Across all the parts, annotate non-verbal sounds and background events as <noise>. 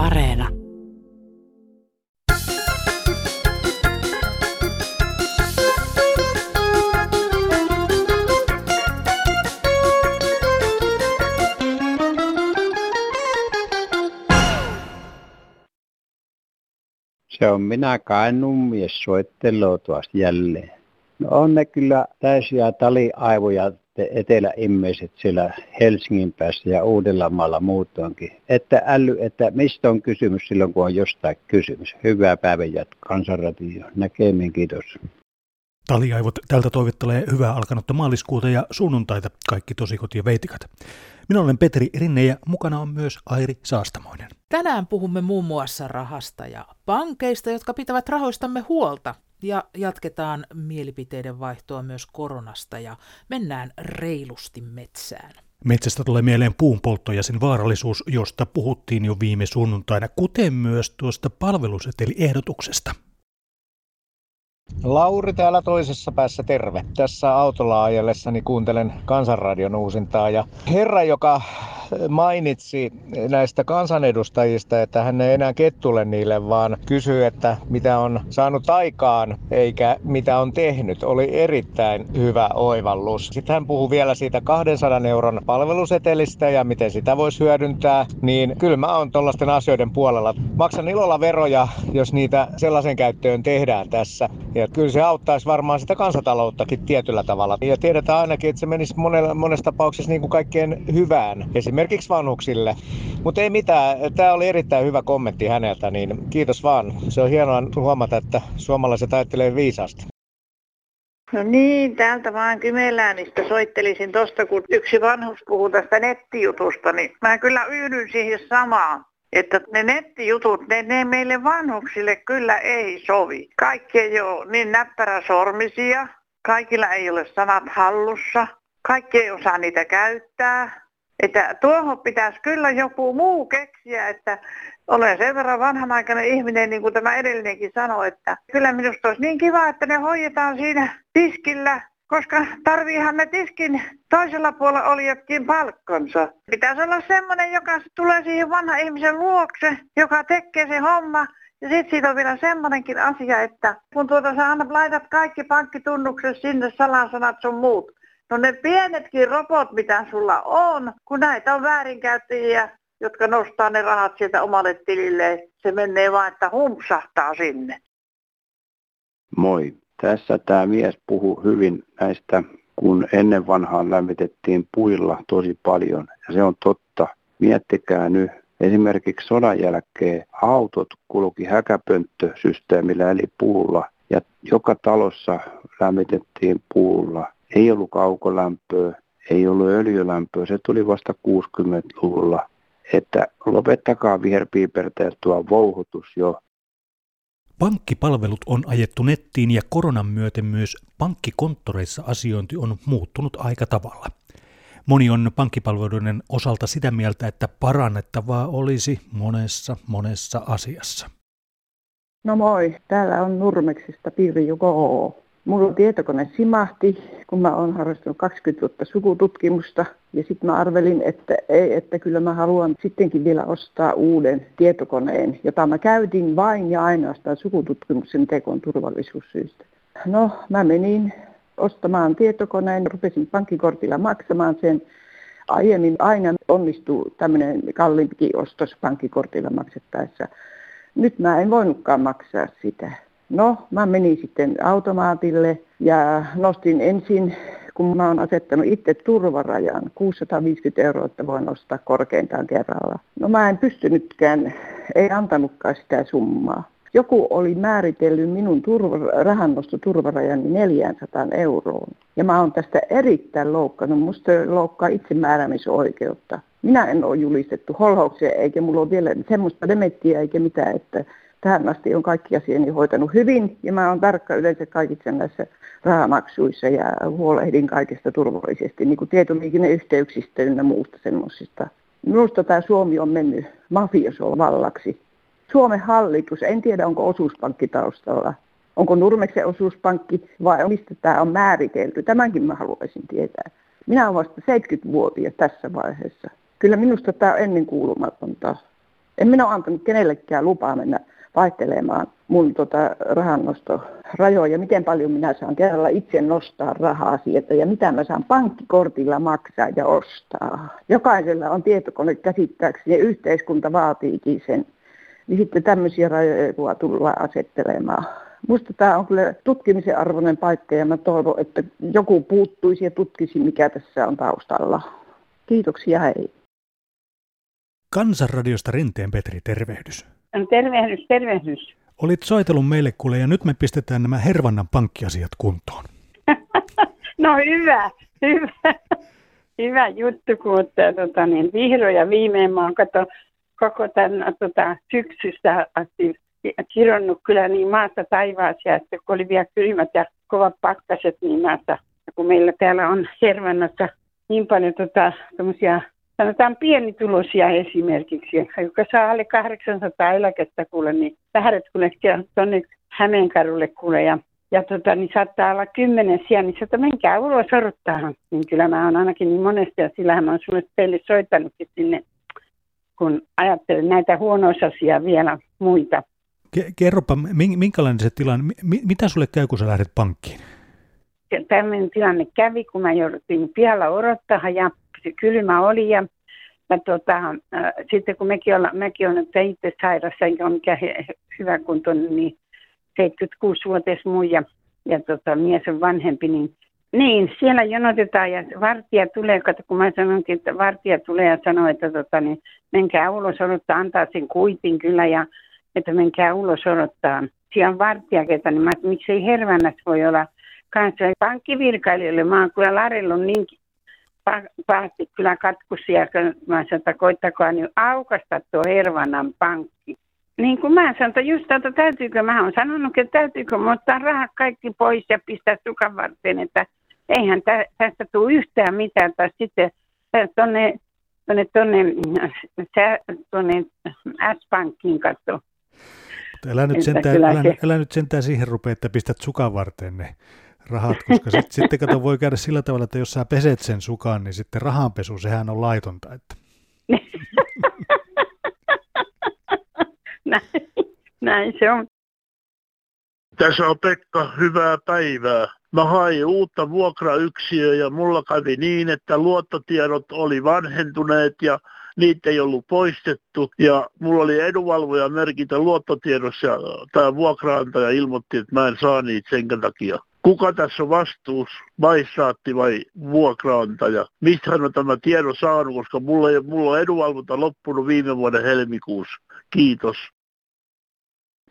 Areena. Se on minä Kainuun mies soittelee tuosta jälleen. No on ne kyllä täysiä taliaivoja te eteläimmeiset siellä Helsingin päässä ja Uudellamaalla muutoinkin. Että äly, että mistä on kysymys silloin, kun on jostain kysymys. Hyvää päivänjat Kansanradio. Näkemiin, kiitos. Taliaivot tältä toivottelee hyvää alkanutta maaliskuuta ja sunnuntaita kaikki tosikot ja veitikat. Minä olen Petri Rinne ja mukana on myös Airi Saastamoinen. Tänään puhumme muun muassa rahasta ja pankeista, jotka pitävät rahoistamme huolta. Ja jatketaan mielipiteiden vaihtoa myös koronasta ja mennään reilusti metsään. Metsästä tulee mieleen puunpoltto ja sen vaarallisuus, josta puhuttiin jo viime sunnuntaina, kuten myös tuosta palveluseteliehdotuksesta. Lauri täällä toisessa päässä, terve. Tässä autolla ajellessani kuuntelen Kansanradion uusintaa ja herra, joka mainitsi näistä kansanedustajista, että hän ei enää kettule niille, vaan kysyy, että mitä on saanut aikaan eikä mitä on tehnyt. Oli erittäin hyvä oivallus. Sitten hän puhuu vielä siitä 200 euron palvelusetelistä ja miten sitä voisi hyödyntää. Niin kyllä mä oon tuollaisten asioiden puolella. Maksan ilolla veroja, jos niitä sellaisen käyttöön tehdään tässä. Ja kyllä se auttaisi varmaan sitä kansantalouttakin tietyllä tavalla. Ja tiedetään ainakin, että se menisi monella, monessa tapauksessa niin kuin kaikkeen hyvään. Esimerkiksi vanhuksille. Mutta ei mitään, tämä oli erittäin hyvä kommentti häneltä, niin kiitos vaan. Se on hienoa huomata, että suomalaiset ajattelee viisaasti. No niin, täältä vaan Kymeläänistä soittelisin tosta, kun yksi vanhus puhuu tästä nettijutusta, niin mä kyllä yhdyn siihen samaan. Että ne nettijutut, ne, ne meille vanhuksille kyllä ei sovi. Kaikki ei ole niin näppäräsormisia, kaikilla ei ole sanat hallussa, kaikki ei osaa niitä käyttää. Että tuohon pitäisi kyllä joku muu keksiä, että olen sen verran vanhanaikainen ihminen, niin kuin tämä edellinenkin sanoi, että kyllä minusta olisi niin kiva, että ne hoidetaan siinä tiskillä, koska tarviihan ne tiskin toisella puolella olijatkin palkkonsa. Pitäisi olla semmoinen, joka tulee siihen vanha ihmisen luokse, joka tekee se homma. Ja sitten siitä on vielä semmoinenkin asia, että kun tuota sä annat, laitat kaikki pankkitunnukset sinne, salasanat sun muut, No ne pienetkin robot, mitä sulla on, kun näitä on väärinkäyttäjiä, jotka nostaa ne rahat sieltä omalle tilille, se menee vain, että humpsahtaa sinne. Moi. Tässä tämä mies puhuu hyvin näistä, kun ennen vanhaan lämmitettiin puilla tosi paljon. Ja se on totta. Miettikää nyt, esimerkiksi sodan jälkeen autot kulki häkäpönttösysteemillä eli puulla. Ja joka talossa lämmitettiin puulla ei ollut kaukolämpöä, ei ollut öljylämpöä, se tuli vasta 60-luvulla. Että lopettakaa viherpiiperteet tuo vouhutus jo. Pankkipalvelut on ajettu nettiin ja koronan myöten myös pankkikonttoreissa asiointi on muuttunut aika tavalla. Moni on pankkipalveluiden osalta sitä mieltä, että parannettavaa olisi monessa monessa asiassa. No moi, täällä on Nurmeksista Pirjo K. Mulla tietokone simahti, kun mä oon harrastanut 20 vuotta sukututkimusta. Ja sitten mä arvelin, että ei, että kyllä mä haluan sittenkin vielä ostaa uuden tietokoneen, jota mä käytin vain ja ainoastaan sukututkimuksen tekon turvallisuussyistä. No, mä menin ostamaan tietokoneen, rupesin pankkikortilla maksamaan sen. Aiemmin aina onnistuu tämmöinen kalliimpikin ostos pankkikortilla maksettaessa. Nyt mä en voinutkaan maksaa sitä. No, mä menin sitten automaatille ja nostin ensin, kun mä oon asettanut itse turvarajan, 650 euroa, että voin ostaa korkeintaan kerralla. No mä en pystynytkään, ei antanutkaan sitä summaa. Joku oli määritellyt minun turva, rahannostoturvarajani 400 euroon. Ja mä oon tästä erittäin loukkanut. Musta loukkaa itsemääräämisoikeutta. Minä en ole julistettu holhouksia, eikä mulla ole vielä semmoista demettiä eikä mitään, että tähän asti on kaikki asiani hoitanut hyvin ja mä oon tarkka yleensä kaikissa näissä rahamaksuissa ja huolehdin kaikesta turvallisesti, niin kuin tietoliikenneyhteyksistä ynnä muusta semmoisista. Minusta tämä Suomi on mennyt mafiosovallaksi. Suomen hallitus, en tiedä onko osuuspankki taustalla, onko Nurmeksen osuuspankki vai mistä tämä on määritelty. Tämänkin mä haluaisin tietää. Minä olen vasta 70-vuotias tässä vaiheessa. Kyllä minusta tämä on ennenkuulumatonta En minä ole antanut kenellekään lupaa mennä vaihtelemaan mun tota, rahannostorajoja, miten paljon minä saan kerralla itse nostaa rahaa sieltä ja mitä mä saan pankkikortilla maksaa ja ostaa. Jokaisella on tietokone käsittääkseni ja yhteiskunta vaatiikin sen. Niin sitten tämmöisiä rajoja tullaan asettelemaan. Musta tämä on kyllä tutkimisen arvoinen paikka ja mä toivon, että joku puuttuisi ja tutkisi, mikä tässä on taustalla. Kiitoksia, hei. Kansanradiosta Rinteen Petri, tervehdys. No, tervehdys, tervehdys. Olit soitellut meille kuule ja nyt me pistetään nämä Hervannan pankkiasiat kuntoon. <laughs> no hyvä, hyvä. Hyvä juttu, kun tota, niin, vihdoin ja viimein mä oon kato, koko tämän tota, syksystä asti kironnut kyllä niin maasta taivaaseen, että kun oli vielä kylmät ja kovat pakkaset, niin maasta, kun meillä täällä on Hervannassa niin paljon tota, sanotaan pienituloisia esimerkiksi, joka saa alle 800 eläkettä kuule, niin lähdet kuule tuonne Hämeenkarulle kuule ja, ja tota, niin saattaa olla kymmenen sijaan, niin sieltä menkää ulos odottaa. Niin kyllä mä oon ainakin niin monesti ja sillähän mä oon sulle teille soittanutkin sinne, kun ajattelen näitä huonoisasia vielä muita. Kerropa, minkälainen se tilanne, mitä sulle käy, kun sä lähdet pankkiin? Tällainen tilanne kävi, kun mä jouduttiin pihalla odottaa ja se kylmä oli ja, ja tota, äh, sitten kun mekin, olla, mekin on että itse sairassa, enkä ole mikään hyvä kuntoinen, niin 76-vuotias muija ja tota, mies on vanhempi, niin niin, siellä jonotetaan ja vartija tulee, kato, kun mä sanonkin, että vartija tulee ja sanoo, että tota, niin, menkää ulos odottaa, antaa sen kuitin kyllä ja että menkää ulos odottaa. Siellä on vartija, ketä, niin mä, miksei Hervannassa voi olla kanssa pankkivirkailijoille. Mä oon kyllä larellut niin pahasti kyllä katkusia, kun mä sanoin, että koittakaa nyt aukasta tuo Hervannan pankki. Niin kuin mä sanoin, että just että täytyykö, mä oon sanonut, että täytyykö ottaa rahat kaikki pois ja pistää sukan varten, että eihän tä, tästä tule yhtään mitään, tai sitten tuonne tuonne, tuonne, tuonne S-pankkiin katso. Älä nyt, sentään, älä, älä nyt sentään siihen rupea, että pistät sukan varten ne rahat, koska <laughs> sitten sit, kato, voi käydä sillä tavalla, että jos sä peset sen sukan, niin sitten rahanpesu, sehän on laitonta. Että. <laughs> näin, näin se on. Tässä on Pekka, hyvää päivää. Mä hain uutta vuokrayksiöä ja mulla kävi niin, että luottotiedot oli vanhentuneet ja niitä ei ollut poistettu. Ja mulla oli edunvalvoja merkintä luottotiedossa ja tämä vuokraantaja ilmoitti, että mä en saa niitä sen takia. Kuka tässä on vastuus, maistraatti vai vuokraantaja? Mistä on tämä tiedon saanut, koska mulla, ei, mulla on edunvalvonta loppunut viime vuoden helmikuussa. Kiitos.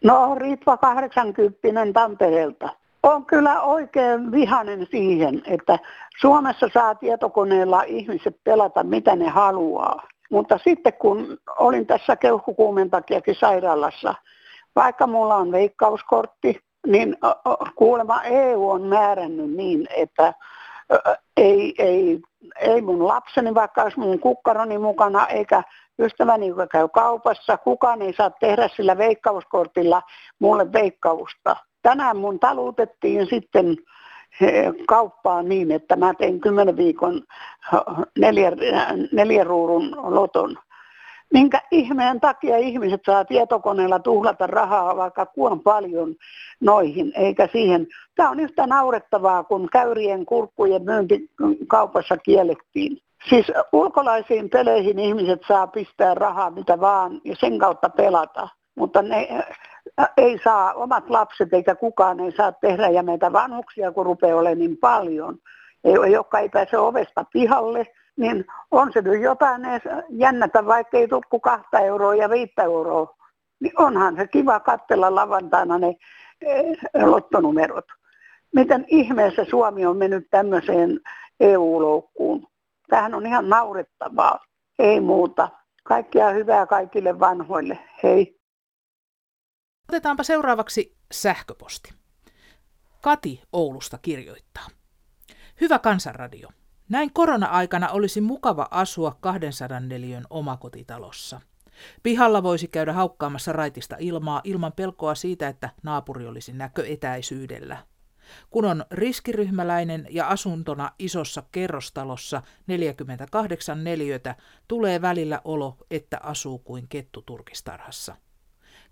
No Ritva 80 Tampereelta. On kyllä oikein vihanen siihen, että Suomessa saa tietokoneella ihmiset pelata mitä ne haluaa. Mutta sitten kun olin tässä keuhkokuumen takiakin sairaalassa, vaikka mulla on veikkauskortti, niin kuulemma EU on määrännyt niin, että ei, ei, ei mun lapseni, vaikka olisi mun kukkaroni mukana, eikä ystäväni, joka käy kaupassa, kukaan ei saa tehdä sillä veikkauskortilla mulle veikkausta. Tänään mun talutettiin sitten kauppaan niin, että mä tein kymmenen viikon neljä, neljä ruudun loton minkä ihmeen takia ihmiset saa tietokoneella tuhlata rahaa vaikka kuon paljon noihin, eikä siihen. Tämä on yhtä naurettavaa, kun käyrien kurkkujen myynti kaupassa kiellettiin. Siis ulkolaisiin peleihin ihmiset saa pistää rahaa mitä vaan ja sen kautta pelata, mutta ne ei saa, omat lapset eikä kukaan ei saa tehdä ja meitä vanhuksia kun rupeaa olemaan niin paljon, jotka ei pääse ovesta pihalle, niin on se nyt jotain edes jännätä, vaikka ei tule kahta euroa ja viittä euroa. Niin onhan se kiva katsella lavantaina ne eh, lottonumerot. Miten ihmeessä Suomi on mennyt tämmöiseen EU-loukkuun? Tähän on ihan naurettavaa. Ei muuta. Kaikkia hyvää kaikille vanhoille. Hei. Otetaanpa seuraavaksi sähköposti. Kati Oulusta kirjoittaa. Hyvä kansanradio. Näin korona-aikana olisi mukava asua 200 neliön omakotitalossa. Pihalla voisi käydä haukkaamassa raitista ilmaa ilman pelkoa siitä, että naapuri olisi näköetäisyydellä. Kun on riskiryhmäläinen ja asuntona isossa kerrostalossa 48 neliötä, tulee välillä olo, että asuu kuin kettu turkistarhassa.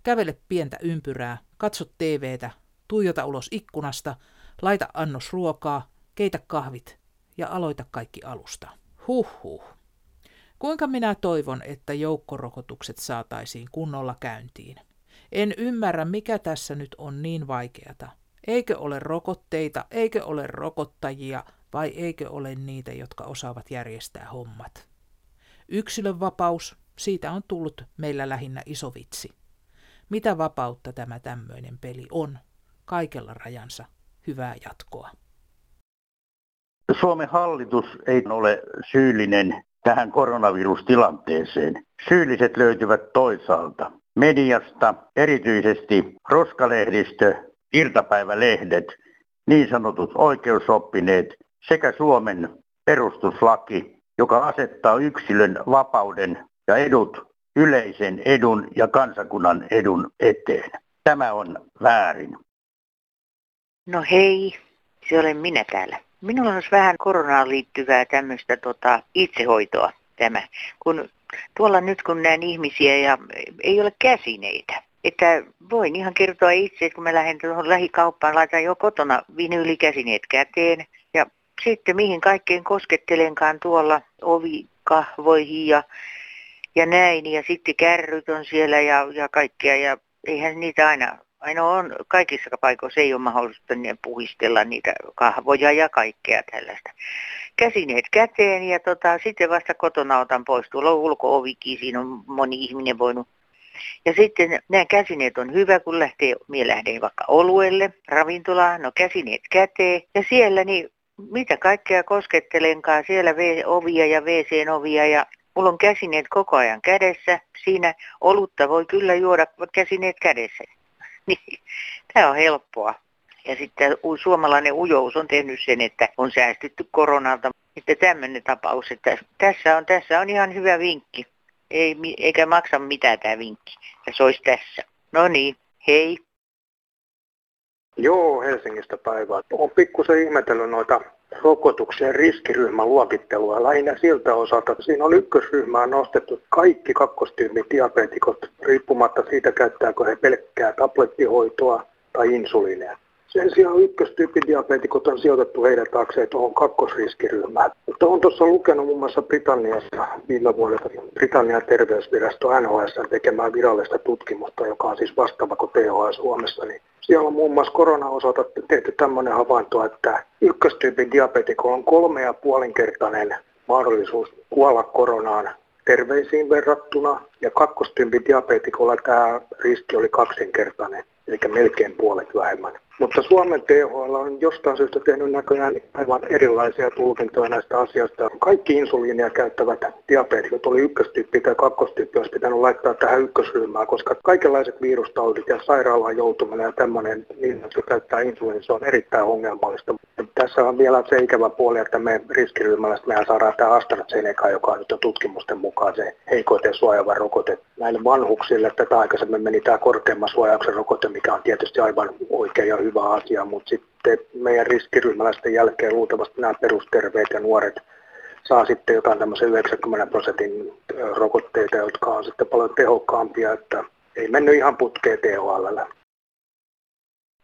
Kävele pientä ympyrää, katso TVtä, tuijota ulos ikkunasta, laita annos ruokaa, keitä kahvit ja aloita kaikki alusta. Huhhuh. Kuinka minä toivon, että joukkorokotukset saataisiin kunnolla käyntiin? En ymmärrä, mikä tässä nyt on niin vaikeata. Eikö ole rokotteita, eikö ole rokottajia vai eikö ole niitä, jotka osaavat järjestää hommat? Yksilön vapaus, siitä on tullut meillä lähinnä iso vitsi. Mitä vapautta tämä tämmöinen peli on? Kaikella rajansa. Hyvää jatkoa. Suomen hallitus ei ole syyllinen tähän koronavirustilanteeseen. Syylliset löytyvät toisaalta. Mediasta, erityisesti roskalehdistö, iltapäivälehdet, niin sanotut oikeusoppineet sekä Suomen perustuslaki, joka asettaa yksilön vapauden ja edut yleisen edun ja kansakunnan edun eteen. Tämä on väärin. No hei, se olen minä täällä. Minulla olisi vähän koronaan liittyvää tämmöistä tota, itsehoitoa tämä. Kun tuolla nyt kun näen ihmisiä ja ei ole käsineitä, että voin ihan kertoa itse, että kun mä lähden tuohon lähikauppaan, laitan jo kotona vinyylikäsineet käteen ja sitten mihin kaikkeen koskettelenkaan tuolla ovikahvoihin ja, ja näin ja sitten kärryt on siellä ja, ja kaikkea ja eihän niitä aina Aina on kaikissa paikoissa ei ole mahdollista puhistella niitä kahvoja ja kaikkea tällaista. Käsineet käteen ja tota, sitten vasta kotona otan pois. Tuolla ulko-ovikin, siinä on moni ihminen voinut. Ja sitten nämä käsineet on hyvä, kun lähtee, mie lähden vaikka oluelle, ravintolaan, no käsineet käteen. Ja siellä niin mitä kaikkea koskettelenkaan, siellä ovia ja wc ovia ja Mulla on käsineet koko ajan kädessä. Siinä olutta voi kyllä juoda käsineet kädessä. Niin, tämä on helppoa. Ja sitten suomalainen ujous on tehnyt sen, että on säästytty koronalta. Että tämmöinen tapaus, että tässä on, tässä on ihan hyvä vinkki. Ei, eikä maksa mitään tämä vinkki. Ja se olisi tässä. No niin, hei. Joo, Helsingistä päivää. Olen pikkusen ihmetellyt noita rokotuksien riskiryhmäluokittelua lähinnä siltä osalta. Siinä on ykkösryhmään nostettu kaikki kakkostyypin diabetikot riippumatta siitä, käyttääkö he pelkkää tablettihoitoa tai insuliineja. Sen sijaan ykköstyypin diabetikot on sijoitettu heidän taakseen tuohon kakkosriskiryhmään. Mutta on tuossa lukenut muun muassa Britanniassa viime vuodelta Britannian terveysvirasto NHS tekemään virallista tutkimusta, joka on siis vastaava kuin THS Suomessa, niin siellä on muun muassa korona-osalta tehty tämmöinen havainto, että ykköstyypin diabetiko on kolme ja puolinkertainen mahdollisuus kuolla koronaan terveisiin verrattuna. Ja kakkostyypin diabetikolla tämä riski oli kaksinkertainen, eli melkein puolet vähemmän. Mutta Suomen THL on jostain syystä tehnyt näköjään aivan erilaisia tulkintoja näistä asioista. Kaikki insuliinia käyttävät diabeetikot, oli ykköstyyppi tai kakkostyyppi, olisi pitänyt laittaa tähän ykkösryhmään, koska kaikenlaiset virustaudit ja sairaalaan joutuminen ja tämmöinen, niin että käyttää insuliinia, se on erittäin ongelmallista. Tässä on vielä se ikävä puoli, että me riskiryhmällä mehän saadaan tämä AstraZeneca, joka on nyt tutkimusten mukaan se heikoiten suojaava rokote näille vanhuksille. Tätä aikaisemmin meni tämä korkeamman suojauksen rokote, mikä on tietysti aivan oikein ja hyvä asia, mutta sitten meidän riskiryhmäläisten jälkeen luultavasti nämä perusterveet ja nuoret saa sitten jotain tämmöisen 90 prosentin rokotteita, jotka on sitten paljon tehokkaampia, että ei mennyt ihan putkeen THL.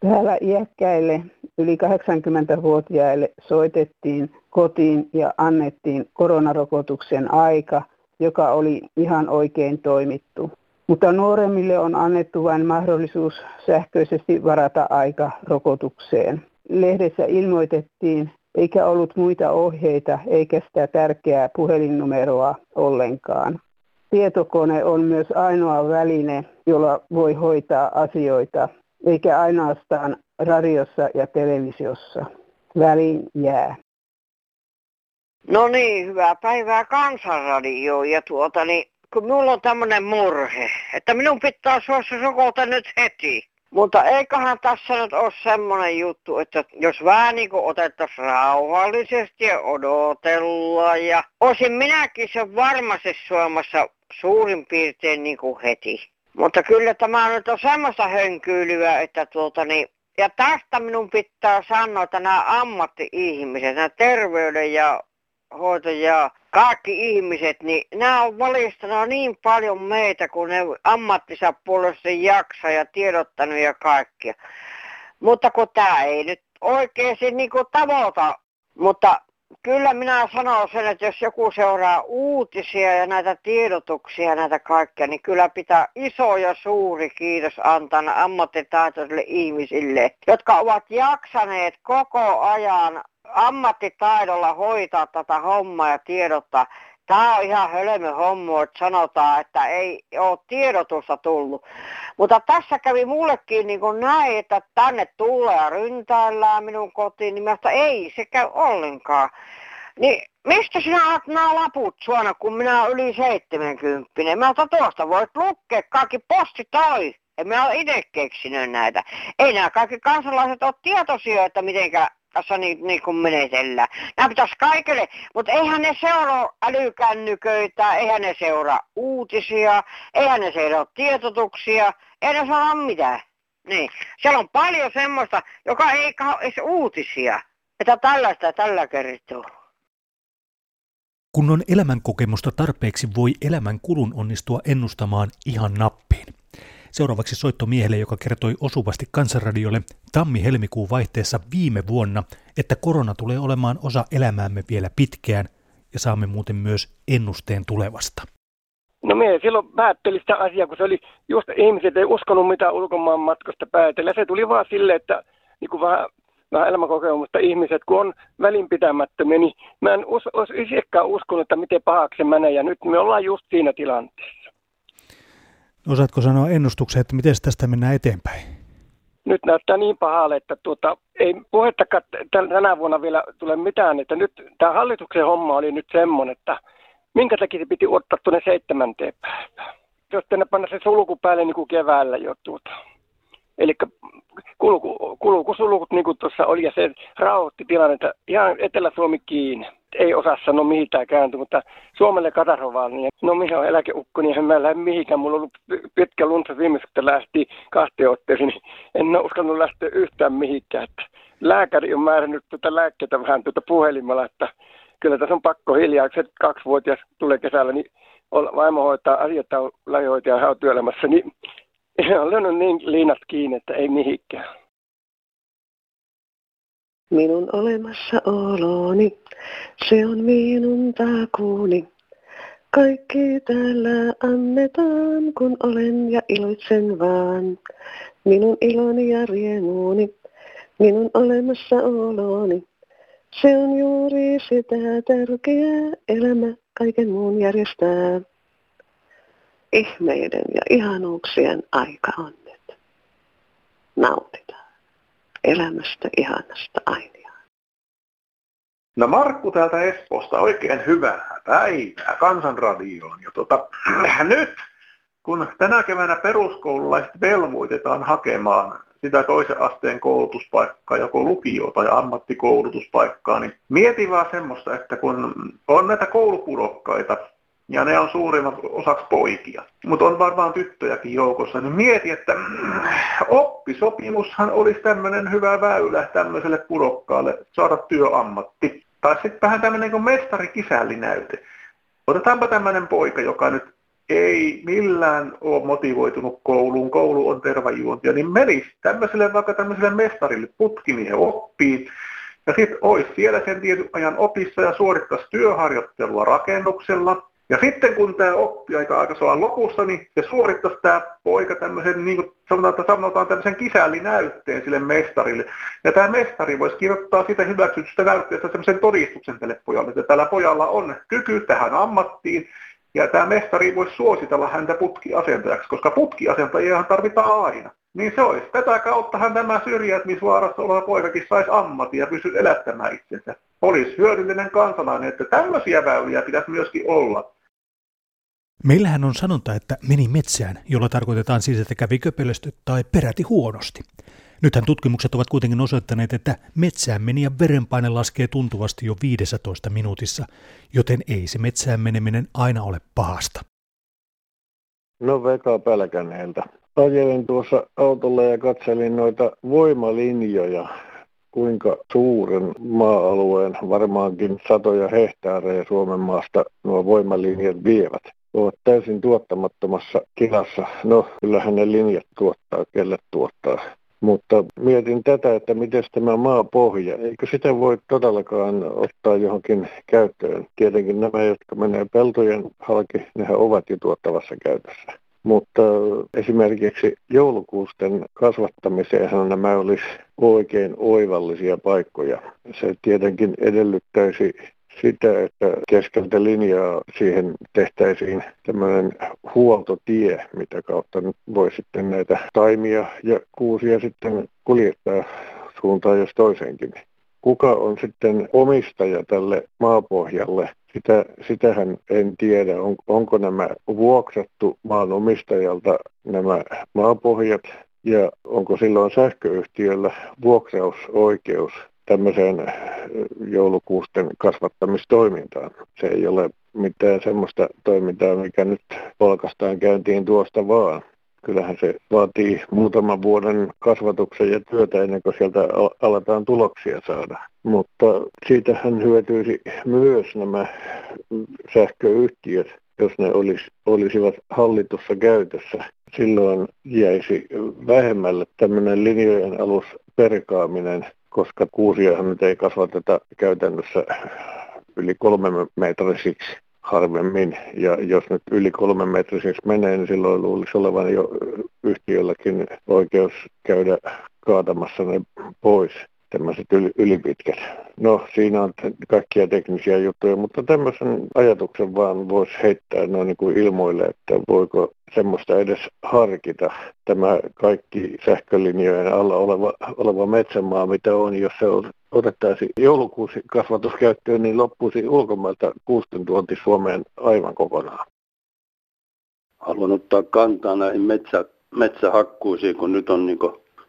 Täällä iäkkäille yli 80-vuotiaille soitettiin kotiin ja annettiin koronarokotuksen aika, joka oli ihan oikein toimittu. Mutta nuoremmille on annettu vain mahdollisuus sähköisesti varata aika rokotukseen. Lehdessä ilmoitettiin, eikä ollut muita ohjeita eikä sitä tärkeää puhelinnumeroa ollenkaan. Tietokone on myös ainoa väline, jolla voi hoitaa asioita, eikä ainoastaan radiossa ja televisiossa. Väliin jää. No niin, hyvää päivää Kansanradio ja tuota niin, kun minulla on tämmöinen murhe, että minun pitää suossa rokota nyt heti. Mutta eiköhän tässä nyt ole semmoinen juttu, että jos vähän niin kuin otettaisiin rauhallisesti ja odotellaan ja olisin minäkin sen varmasti Suomessa suurin piirtein niin kuin heti. Mutta kyllä tämä nyt on semmoista hönkyylyä, että tuota niin, ja tästä minun pitää sanoa, että nämä ammatti-ihmiset, nämä terveyden ja hoito ja kaikki ihmiset, niin nämä on valistanut niin paljon meitä, kun ne ammattinsa puolesta jaksaa ja tiedottanut ja kaikkia. Mutta kun tämä ei nyt oikeasti niin kuin tavoita, mutta kyllä minä sanon sen, että jos joku seuraa uutisia ja näitä tiedotuksia ja näitä kaikkia, niin kyllä pitää iso ja suuri kiitos antaa ammattitaitoisille ihmisille, jotka ovat jaksaneet koko ajan ammattitaidolla hoitaa tätä hommaa ja tiedottaa. Tämä on ihan hölmö hommo, että sanotaan, että ei ole tiedotusta tullut. Mutta tässä kävi mullekin niin kuin näin, että tänne tulee ja ryntäillään minun kotiin, niin mä ei se käy ollenkaan. Niin mistä sinä olet nämä laput suona, kun minä olen yli 70? Mä että tuosta voit lukea, kaikki posti toi. En mä ole itse keksinyt näitä. Ei nämä kaikki kansalaiset ole tietoisia, että mitenkä tässä niin, niin kuin menetellään. Nämä pitäisi kaikille, mutta eihän ne seuraa älykännyköitä, eihän ne seuraa uutisia, eihän ne seuraa tietotuksia, ei ne saa mitään. Niin. Siellä on paljon semmoista, joka ei ole edes uutisia. Että tällaista tällä kertoo. Kun on elämänkokemusta tarpeeksi, voi elämän kulun onnistua ennustamaan ihan nappiin. Seuraavaksi soitto miehelle, joka kertoi osuvasti Kansanradiolle tammi-helmikuun vaihteessa viime vuonna, että korona tulee olemaan osa elämäämme vielä pitkään ja saamme muuten myös ennusteen tulevasta. No minä silloin päättelin sitä asiaa, kun se oli just ihmiset ei uskonut mitä ulkomaan matkasta päätellä. Se tuli vaan sille, että niin kuin vähän, vähän elämänkokemusta ihmiset, kun on välinpitämättömiä, niin mä en us, us, uskonut, että miten pahaksi se menee. Ja nyt me ollaan just siinä tilanteessa. Osaatko sanoa ennustuksen, että miten tästä mennään eteenpäin? Nyt näyttää niin pahalle, että tuota, ei puhettakaan tänä vuonna vielä tule mitään. Että nyt tämä hallituksen homma oli nyt semmoinen, että minkä takia se piti ottaa tuonne seitsemänteen päivään. Jos tänne panna se sulku päälle niin kuin keväällä jo tuota. Eli kulku, kulkusulkut niin kuin tuossa oli ja se rauhoitti tilannetta ihan Etelä-Suomi kiinni ei osaa sanoa mihin tämä kääntyi, mutta Suomelle katastrofaalinen. No mihin on eläkeukko, niin en mä lähde mihinkään. Mulla on ollut pitkä lunta viimeksi, kun lähti kahteen otteeseen, niin en ole uskaltanut lähteä yhtään mihinkään. Että lääkäri on määrännyt tuota lääkkeitä vähän tuota puhelimella, että kyllä tässä on pakko hiljaa. Se kaksivuotias tulee kesällä, niin vaimo hoitaa asiat lähihoitaja on työelämässä, niin on löynyt niin liinat kiinni, että ei mihinkään. Minun olemassaoloni, se on minun takuuni. Kaikki täällä annetaan, kun olen ja iloitsen vaan. Minun iloni ja riemuni, minun olemassaoloni. Se on juuri sitä tärkeää elämä kaiken muun järjestää. Ihmeiden ja ihanuuksien aika on nyt. Nautitaan elämästä ihanasta ainiaan. No Markku täältä Espoosta, oikein hyvää päivää Kansanradioon. Ja tota, <clears throat> nyt kun tänä keväänä peruskoululaiset velvoitetaan hakemaan sitä toisen asteen koulutuspaikkaa, joko lukio- tai ammattikoulutuspaikkaa, niin mietin vaan semmoista, että kun on näitä koulupudokkaita, ja ne on suurimmat osaksi poikia. Mutta on varmaan tyttöjäkin joukossa. Niin mieti, että oppisopimushan olisi tämmöinen hyvä väylä tämmöiselle pudokkaalle saada työammatti. Tai sitten vähän tämmöinen kuin mestarikisällinäyte. Otetaanpa tämmöinen poika, joka nyt ei millään ole motivoitunut kouluun, koulu on tervajuontia, niin menisi tämmöiselle vaikka tämmöiselle mestarille putkimiehen oppii, ja sitten olisi siellä sen tietyn ajan opissa ja suorittaisi työharjoittelua rakennuksella, ja sitten kun tämä oppiaika aika on lopussa, niin se suorittaisi tämä poika tämmöisen, niin kuin sanotaan, että sanotaan tämmöisen kisällinäytteen sille mestarille. Ja tämä mestari voisi kirjoittaa sitä hyväksytystä näytteestä semmoisen todistuksen tälle pojalle, että tällä pojalla on kyky tähän ammattiin, ja tämä mestari voisi suositella häntä putkiasentajaksi, koska putkiasentajiahan tarvitaan aina. Niin se olisi. Tätä kauttahan tämä syrjäytymisvaarassa oleva poikakin saisi ammatin ja pysyisi elättämään itsensä. Olisi hyödyllinen kansalainen, että tämmöisiä väyliä pitäisi myöskin olla. Meillähän on sanonta, että meni metsään, jolla tarkoitetaan siis, että kävi köpelösti tai peräti huonosti. Nythän tutkimukset ovat kuitenkin osoittaneet, että metsään meni ja verenpaine laskee tuntuvasti jo 15 minuutissa, joten ei se metsään meneminen aina ole pahasta. No veka pelkäneeltä. Ajelin tuossa autolla ja katselin noita voimalinjoja, kuinka suuren maa-alueen, varmaankin satoja hehtaareja Suomen maasta nuo voimalinjat vievät ovat täysin tuottamattomassa tilassa. No, kyllähän ne linjat tuottaa, kelle tuottaa. Mutta mietin tätä, että miten tämä maapohja, eikö sitä voi todellakaan ottaa johonkin käyttöön. Tietenkin nämä, jotka menee peltojen halki, nehän ovat jo tuottavassa käytössä. Mutta esimerkiksi joulukuusten kasvattamiseen nämä olisi oikein oivallisia paikkoja. Se tietenkin edellyttäisi sitä, että keskeltä linjaa siihen tehtäisiin tämmöinen huoltotie, mitä kautta nyt voi sitten näitä taimia ja kuusia sitten kuljettaa suuntaan jos toiseenkin. Kuka on sitten omistaja tälle maapohjalle? Sitä, sitähän en tiedä, on, onko nämä vuokrattu maanomistajalta nämä maapohjat ja onko silloin sähköyhtiöllä vuokrausoikeus tämmöiseen äh, joulukuusten kasvattamistoimintaan. Se ei ole mitään semmoista toimintaa, mikä nyt polkastaan käyntiin tuosta vaan. Kyllähän se vaatii muutaman vuoden kasvatuksen ja työtä ennen kuin sieltä aletaan tuloksia saada. Mutta siitähän hyötyisi myös nämä sähköyhtiöt, jos ne olis, olisivat hallitussa käytössä. Silloin jäisi vähemmälle tämmöinen linjojen alus perkaaminen koska kuusiahan nyt ei kasvateta käytännössä yli kolme metrisiksi harvemmin. Ja jos nyt yli kolme metrisiksi menee, niin silloin luulisi olevan jo yhtiölläkin oikeus käydä kaatamassa ne pois tämmöiset yli, ylipitkät. No, siinä on kaikkia teknisiä juttuja, mutta tämmöisen ajatuksen vaan voisi heittää noin niin kuin ilmoille, että voiko semmoista edes harkita. Tämä kaikki sähkölinjojen alla oleva, oleva metsämaa, mitä on, jos se on, otettaisiin joulukuusi kasvatuskäyttöön, niin loppuisi ulkomailta kuusten tuonti Suomeen aivan kokonaan. Haluan ottaa kantaa näihin metsä, metsähakkuisiin, kun nyt on niin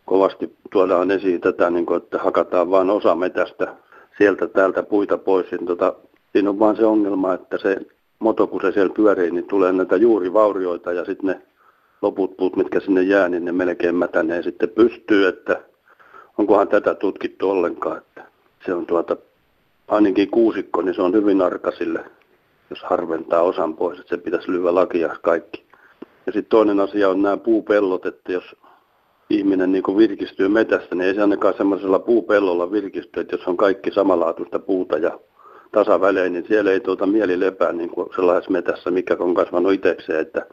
kovasti tuodaan esiin tätä, niin kuin, että hakataan vain osa metästä sieltä täältä puita pois. Niin tota, siinä on vain se ongelma, että se moto, kun se siellä pyörii, niin tulee näitä juurivaurioita ja sitten ne loput puut, mitkä sinne jää, niin ne melkein mätänee sitten pystyy, että onkohan tätä tutkittu ollenkaan, että se on tuota, ainakin kuusikko, niin se on hyvin arkasille, jos harventaa osan pois, että se pitäisi lyödä lakia kaikki. Ja sitten toinen asia on nämä puupellot, että jos ihminen niin kuin virkistyy metästä, niin ei se ainakaan semmoisella puupellolla virkisty, että jos on kaikki samanlaatuista puuta ja tasavälein, niin siellä ei tuota mieli lepää niin kuin sellaisessa metässä, mikä on kasvanut itsekseen, että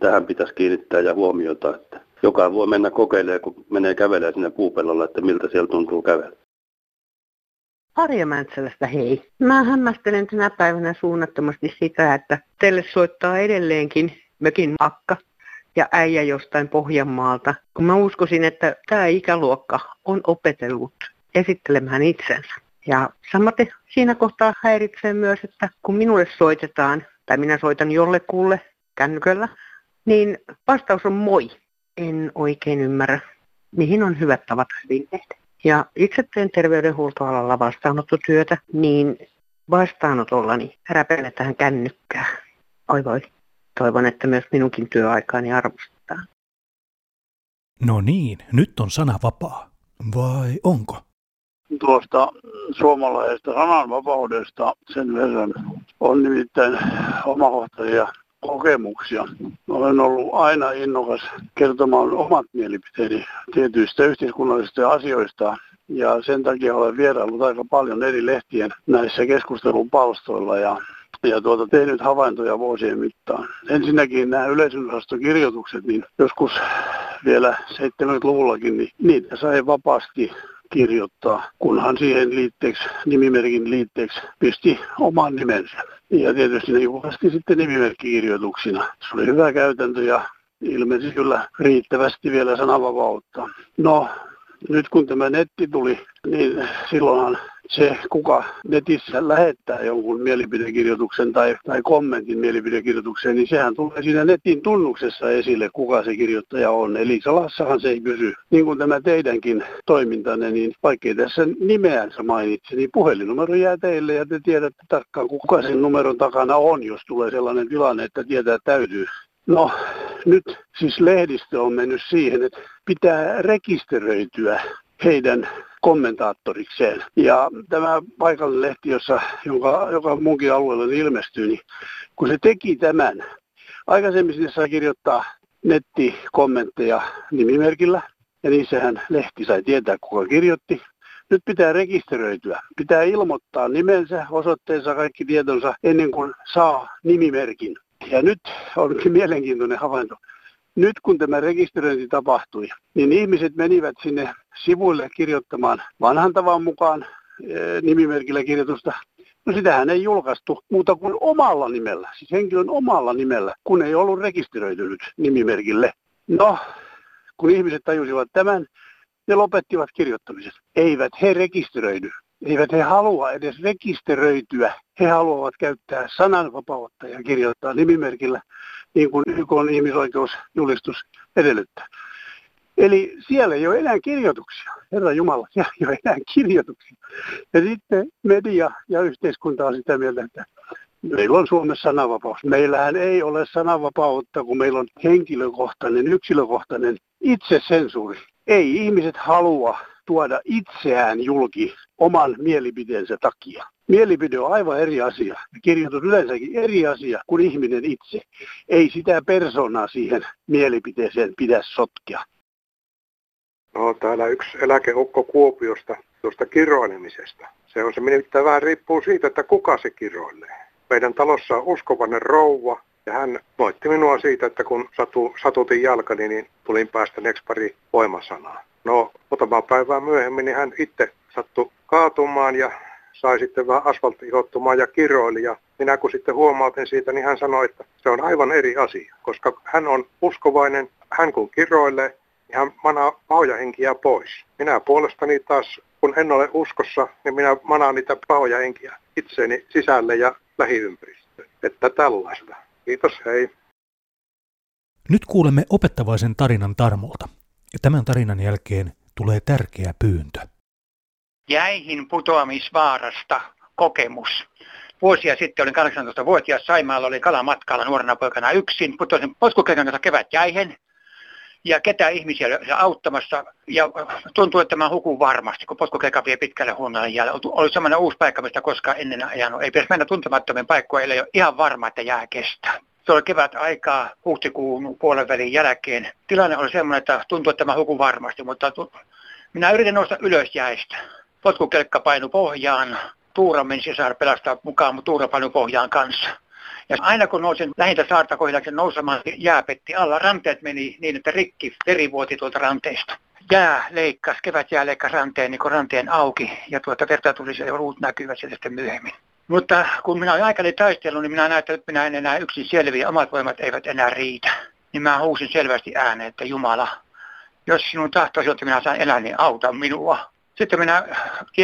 tähän pitäisi kiinnittää ja huomiota, että joka voi mennä kokeilemaan, kun menee kävelemään sinne puupellolla, että miltä siellä tuntuu kävellä. Harja Mäntsälästä, hei. Mä hämmästelen tänä päivänä suunnattomasti sitä, että teille soittaa edelleenkin mökin akka ja äijä jostain Pohjanmaalta, kun mä uskoisin, että tämä ikäluokka on opetellut esittelemään itsensä. Ja samaten siinä kohtaa häiritsee myös, että kun minulle soitetaan, tai minä soitan jollekulle kännyköllä, niin vastaus on moi. En oikein ymmärrä, mihin on hyvät tavat hyvin tehdä. Ja itse teen terveydenhuoltoalalla vastaanottotyötä, niin vastaanotollani räpelletään kännykkää. Oi voi toivon, että myös minunkin työaikaani arvostetaan. No niin, nyt on sana vapaa. Vai onko? Tuosta suomalaisesta sananvapaudesta sen verran on nimittäin omakohtaisia kokemuksia. Olen ollut aina innokas kertomaan omat mielipiteeni tietyistä yhteiskunnallisista asioista ja sen takia olen vieraillut aika paljon eri lehtien näissä keskustelupalstoilla ja ja tuota, tehnyt havaintoja vuosien mittaan. Ensinnäkin nämä yleisönosastokirjoitukset, niin joskus vielä 70-luvullakin, niin niitä sai vapaasti kirjoittaa, kunhan siihen liitteeksi, nimimerkin liitteeksi pisti oman nimensä. Ja tietysti ne julkaistiin sitten nimimerkkikirjoituksina. Se oli hyvä käytäntö ja ilmeisesti kyllä riittävästi vielä sananvapautta. No, nyt kun tämä netti tuli, niin silloinhan se, kuka netissä lähettää jonkun mielipidekirjoituksen tai, tai kommentin mielipidekirjoitukseen, niin sehän tulee siinä netin tunnuksessa esille, kuka se kirjoittaja on. Eli salassahan se ei pysy. Niin kuin tämä teidänkin toimintanne, niin vaikkei tässä nimeänsä mainitse, niin puhelinnumero jää teille ja te tiedätte tarkkaan, kuka sen numeron takana on, jos tulee sellainen tilanne, että tietää täytyy No nyt siis lehdistö on mennyt siihen, että pitää rekisteröityä heidän kommentaattorikseen. Ja tämä paikallinen lehti, jossa, jonka, joka munkin alueella ilmestyy, niin kun se teki tämän, aikaisemmin sinne sai kirjoittaa nettikommentteja nimimerkillä, ja niissähän lehti sai tietää, kuka kirjoitti. Nyt pitää rekisteröityä. Pitää ilmoittaa nimensä, osoitteensa, kaikki tietonsa ennen kuin saa nimimerkin. Ja nyt onkin <laughs> mielenkiintoinen havainto. Nyt kun tämä rekisteröinti tapahtui, niin ihmiset menivät sinne sivuille kirjoittamaan vanhan tavan mukaan e, nimimerkillä kirjoitusta. No sitähän ei julkaistu muuta kuin omalla nimellä, siis henkilön omalla nimellä, kun ei ollut rekisteröitynyt nimimerkille. No, kun ihmiset tajusivat tämän, ne lopettivat kirjoittamisen. Eivät he rekisteröidy. Eivät he halua edes rekisteröityä. He haluavat käyttää sananvapautta ja kirjoittaa nimimerkillä, niin kuin YK on ihmisoikeusjulistus edellyttää. Eli siellä ei ole enää kirjoituksia. Herra Jumala, siellä ei ole enää kirjoituksia. Ja sitten media ja yhteiskunta on sitä mieltä, että meillä on Suomessa sananvapaus. Meillähän ei ole sananvapautta, kun meillä on henkilökohtainen, yksilökohtainen itsesensuuri. Ei ihmiset halua tuoda itseään julki oman mielipiteensä takia. Mielipide on aivan eri asia. Kirjoitus yleensäkin eri asia kuin ihminen itse. Ei sitä persoonaa siihen mielipiteeseen pidä sotkea. No täällä yksi eläkeukko Kuopiosta tuosta kiroilemisesta. Se on se nimittäin vähän riippuu siitä, että kuka se kiroilee. Meidän talossa on uskovainen rouva, ja hän moitti minua siitä, että kun satu, satutin jalkani, niin tulin päästäneeksi pari voimasanaa. No, muutama päivää myöhemmin niin hän itse sattui kaatumaan ja sai sitten vähän asfalttihottumaan ja kiroili. Ja minä kun sitten huomautin siitä, niin hän sanoi, että se on aivan eri asia, koska hän on uskovainen, hän kun kiroilee, niin hän manaa pahoja henkiä pois. Minä puolestani taas, kun en ole uskossa, niin minä manaan niitä pahoja henkiä itseeni sisälle ja lähiympäristöön. Että tällaista. Kiitos, hei. Nyt kuulemme opettavaisen tarinan Tarmolta. Ja tämän tarinan jälkeen tulee tärkeä pyyntö. Jäihin putoamisvaarasta kokemus. Vuosia sitten olin 18-vuotias Saimaalla, oli kalamatkalla nuorena poikana yksin. Putosin potkukeikan kanssa kevät jäihin ja ketä ihmisiä auttamassa. Ja tuntuu, että mä hukun varmasti, kun potkukeka vie pitkälle huonolle jäälle. Oli semmoinen uusi paikka, mistä koskaan ennen ajanut. Ei pitäisi mennä tuntemattomien paikkoja, ei ole ihan varma, että jää kestää. Se oli kevät aikaa huhtikuun puolen välin jälkeen. Tilanne oli semmoinen, että tuntui, että mä hukun varmasti, mutta minä yritin nousta ylös jäistä. Potkukelkka painu pohjaan. Tuura meni sisään pelastaa mukaan, mutta Tuura painu pohjaan kanssa. Ja aina kun nousin lähintä saarta kohdillaan nousemaan, jääpetti alla. Ranteet meni niin, että rikki veri vuoti tuolta ranteesta. Jää leikkas, jää leikkasi ranteen, niin kuin ranteen auki. Ja tuota verta tuli se ruut näkyvät sitten myöhemmin. Mutta kun minä olen aikani taistellut, niin minä näen, että minä en enää yksin selviä, omat voimat eivät enää riitä. Niin mä huusin selvästi ääneen, että Jumala, jos sinun tahtoisi, että minä saan elää, niin auta minua. Sitten minä,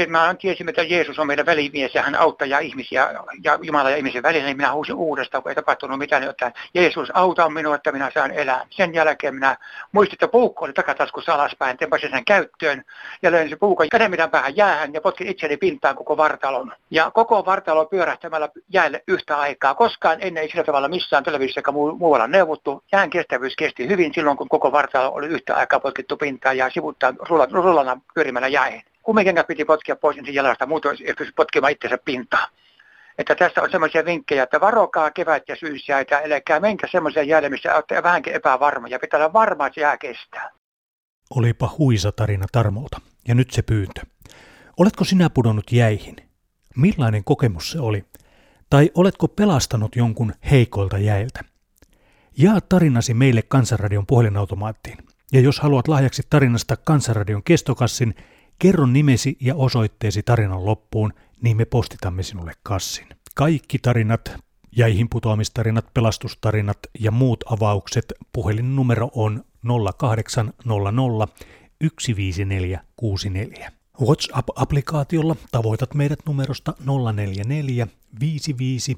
mä tiesin, että Jeesus on meidän välimies ja hän auttaa ihmisiä ja Jumala ja ihmisen välillä, niin minä huusin uudestaan, kun ei tapahtunut mitään, niin että Jeesus auta minua, että minä saan elää. Sen jälkeen minä muistin, että puukko oli takataskussa alaspäin, tempasin sen käyttöön ja löin se käden mitään päähän jäähän ja potkin itseni pintaan koko vartalon. Ja koko vartalo pyörähtämällä jäälle yhtä aikaa. Koskaan ennen ei sillä tavalla missään televisiossa eikä muualla neuvottu. Jään kestävyys kesti hyvin silloin, kun koko vartalo oli yhtä aikaa potkittu pintaan ja sivuttaa rullana pyörimällä jäihin kumminkin piti potkia pois ensin jalasta, muuten ei pysty potkimaan itsensä pintaan. Että tässä on semmoisia vinkkejä, että varokaa kevät ja syysjäitä, älkää menkää semmoisia jäälle, missä olette vähänkin epävarmoja. Pitää olla varma, että jää kestää. Olipa huisa tarina Tarmolta. Ja nyt se pyyntö. Oletko sinä pudonnut jäihin? Millainen kokemus se oli? Tai oletko pelastanut jonkun heikoilta jäiltä? Jaa tarinasi meille Kansanradion puhelinautomaattiin. Ja jos haluat lahjaksi tarinasta Kansanradion kestokassin, Kerro nimesi ja osoitteesi tarinan loppuun, niin me postitamme sinulle kassin. Kaikki tarinat, jäihin putoamistarinat, pelastustarinat ja muut avaukset, puhelinnumero on 0800 15464. WhatsApp-applikaatiolla tavoitat meidät numerosta 044 55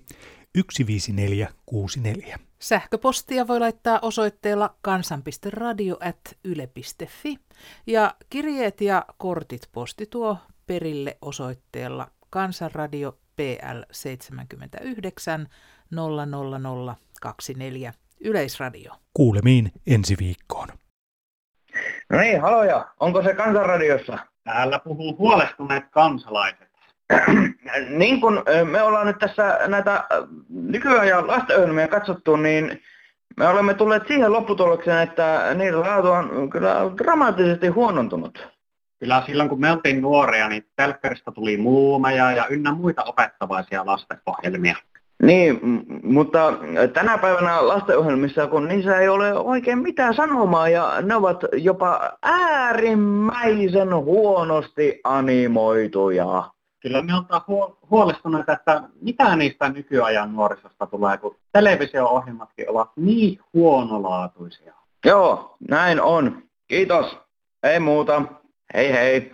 15464. Sähköpostia voi laittaa osoitteella kansan.radio.yle.fi ja kirjeet ja kortit posti tuo perille osoitteella Kansanradio PL 79 00024 Yleisradio. Kuulemiin ensi viikkoon. No niin, haloja. Onko se kansanradiossa? Täällä puhuu huolestuneet kansalaiset. Niin kuin me ollaan nyt tässä näitä nykyajan lastenohjelmia katsottu, niin me olemme tulleet siihen lopputulokseen, että niiden laatu on kyllä dramaattisesti huonontunut. Kyllä silloin kun me oltiin nuoria, niin telkkarista tuli muumeja ja ynnä muita opettavaisia lastenohjelmia. Niin, mutta tänä päivänä lastenohjelmissa, kun niissä ei ole oikein mitään sanomaa ja ne ovat jopa äärimmäisen huonosti animoituja. Kyllä me oltaan huolestuneita, että mitä niistä nykyajan nuorisosta tulee, kun televisio-ohjelmatkin ovat niin huonolaatuisia. Joo, näin on. Kiitos. Ei muuta. Hei hei.